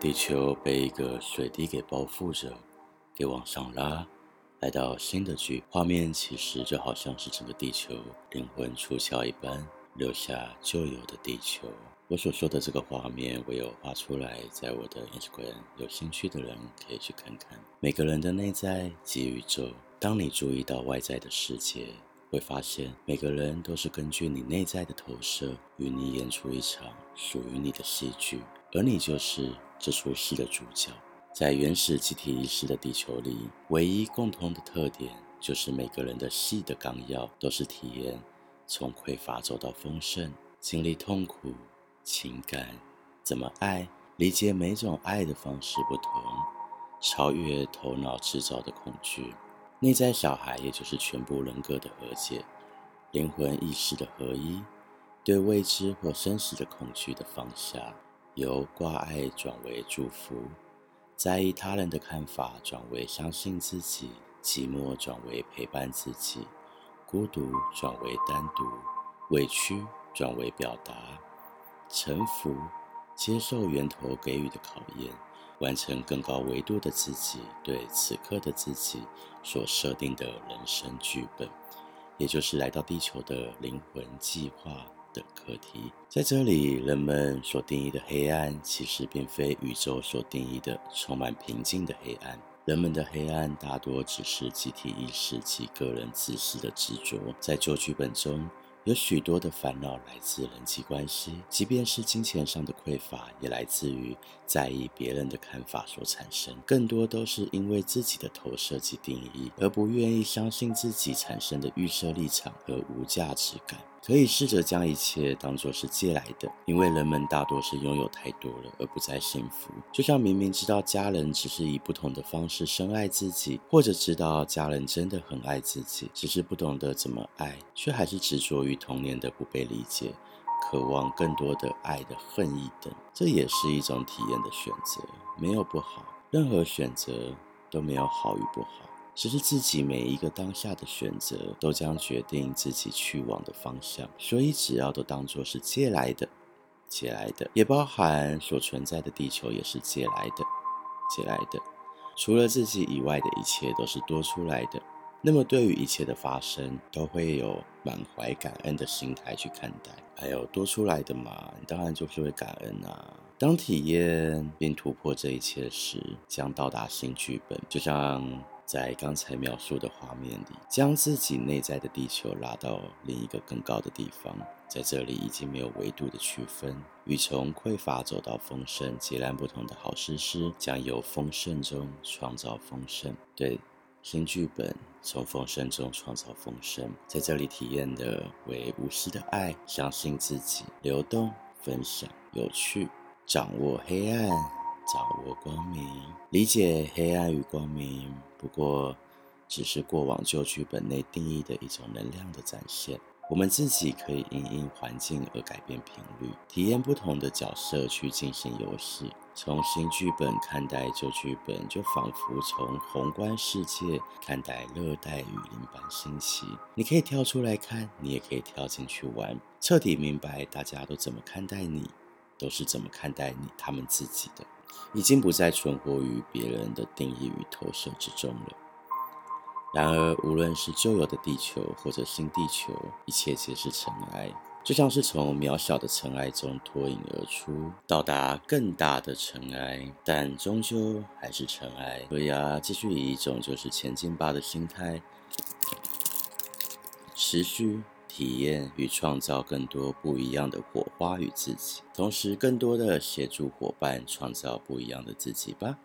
地球被一个水滴给包覆着，给往上拉，来到新的剧。画面其实就好像是整个地球灵魂出窍一般，留下旧有的地球。我所说的这个画面，我有画出来，在我的 Instagram，有兴趣的人可以去看看。每个人的内在即宇宙。当你注意到外在的世界，会发现每个人都是根据你内在的投射，与你演出一场属于你的戏剧，而你就是这出戏的主角。在原始集体意识的地球里，唯一共同的特点就是每个人的戏的纲要都是体验从匮乏走到丰盛，经历痛苦、情感，怎么爱，理解每种爱的方式不同，超越头脑制造的恐惧。内在小孩，也就是全部人格的和解，灵魂意识的合一，对未知或生死的恐惧的放下，由挂爱转为祝福，在意他人的看法转为相信自己，寂寞转为陪伴自己，孤独转为单独，委屈转为表达，臣服，接受源头给予的考验。完成更高维度的自己对此刻的自己所设定的人生剧本，也就是来到地球的灵魂计划课题。在这里，人们所定义的黑暗，其实并非宇宙所定义的充满平静的黑暗。人们的黑暗大多只是集体意识及个人自私的执着。在旧剧本中，有许多的烦恼来自人际关系，即便是金钱上的匮乏，也来自于在意别人的看法所产生。更多都是因为自己的投射及定义，而不愿意相信自己产生的预设立场和无价值感。可以试着将一切当作是借来的，因为人们大多是拥有太多了，而不再幸福。就像明明知道家人只是以不同的方式深爱自己，或者知道家人真的很爱自己，只是不懂得怎么爱，却还是执着于童年的不被理解，渴望更多的爱的恨意等。这也是一种体验的选择，没有不好，任何选择都没有好与不好。只是自己每一个当下的选择，都将决定自己去往的方向。所以，只要都当作是借来的，借来的，也包含所存在的地球也是借来的，借来的。除了自己以外的一切都是多出来的。那么，对于一切的发生，都会有满怀感恩的心态去看待。还有多出来的嘛，你当然就是会感恩啊。当体验并突破这一切时，将到达新剧本，就像。在刚才描述的画面里，将自己内在的地球拉到另一个更高的地方，在这里已经没有维度的区分，与从匮乏走到丰盛截然不同的好诗诗，将由丰盛中创造丰盛。对，新剧本从丰盛中创造丰盛，在这里体验的为无私的爱，相信自己，流动、分享、有趣，掌握黑暗。掌握光明，理解黑暗与光明，不过只是过往旧剧本内定义的一种能量的展现。我们自己可以因应环境而改变频率，体验不同的角色去进行游戏。从新剧本看待旧剧本，就仿佛从宏观世界看待热带雨林般新奇。你可以跳出来看，你也可以跳进去玩，彻底明白大家都怎么看待你，都是怎么看待你他们自己的。已经不再存活于别人的定义与投射之中了。然而，无论是旧有的地球或者新地球，一切皆是尘埃，就像是从渺小的尘埃中脱颖而出，到达更大的尘埃，但终究还是尘埃。所以啊，继续以一种就是前进吧的心态，持续。体验与创造更多不一样的火花与自己，同时更多的协助伙伴创造不一样的自己吧。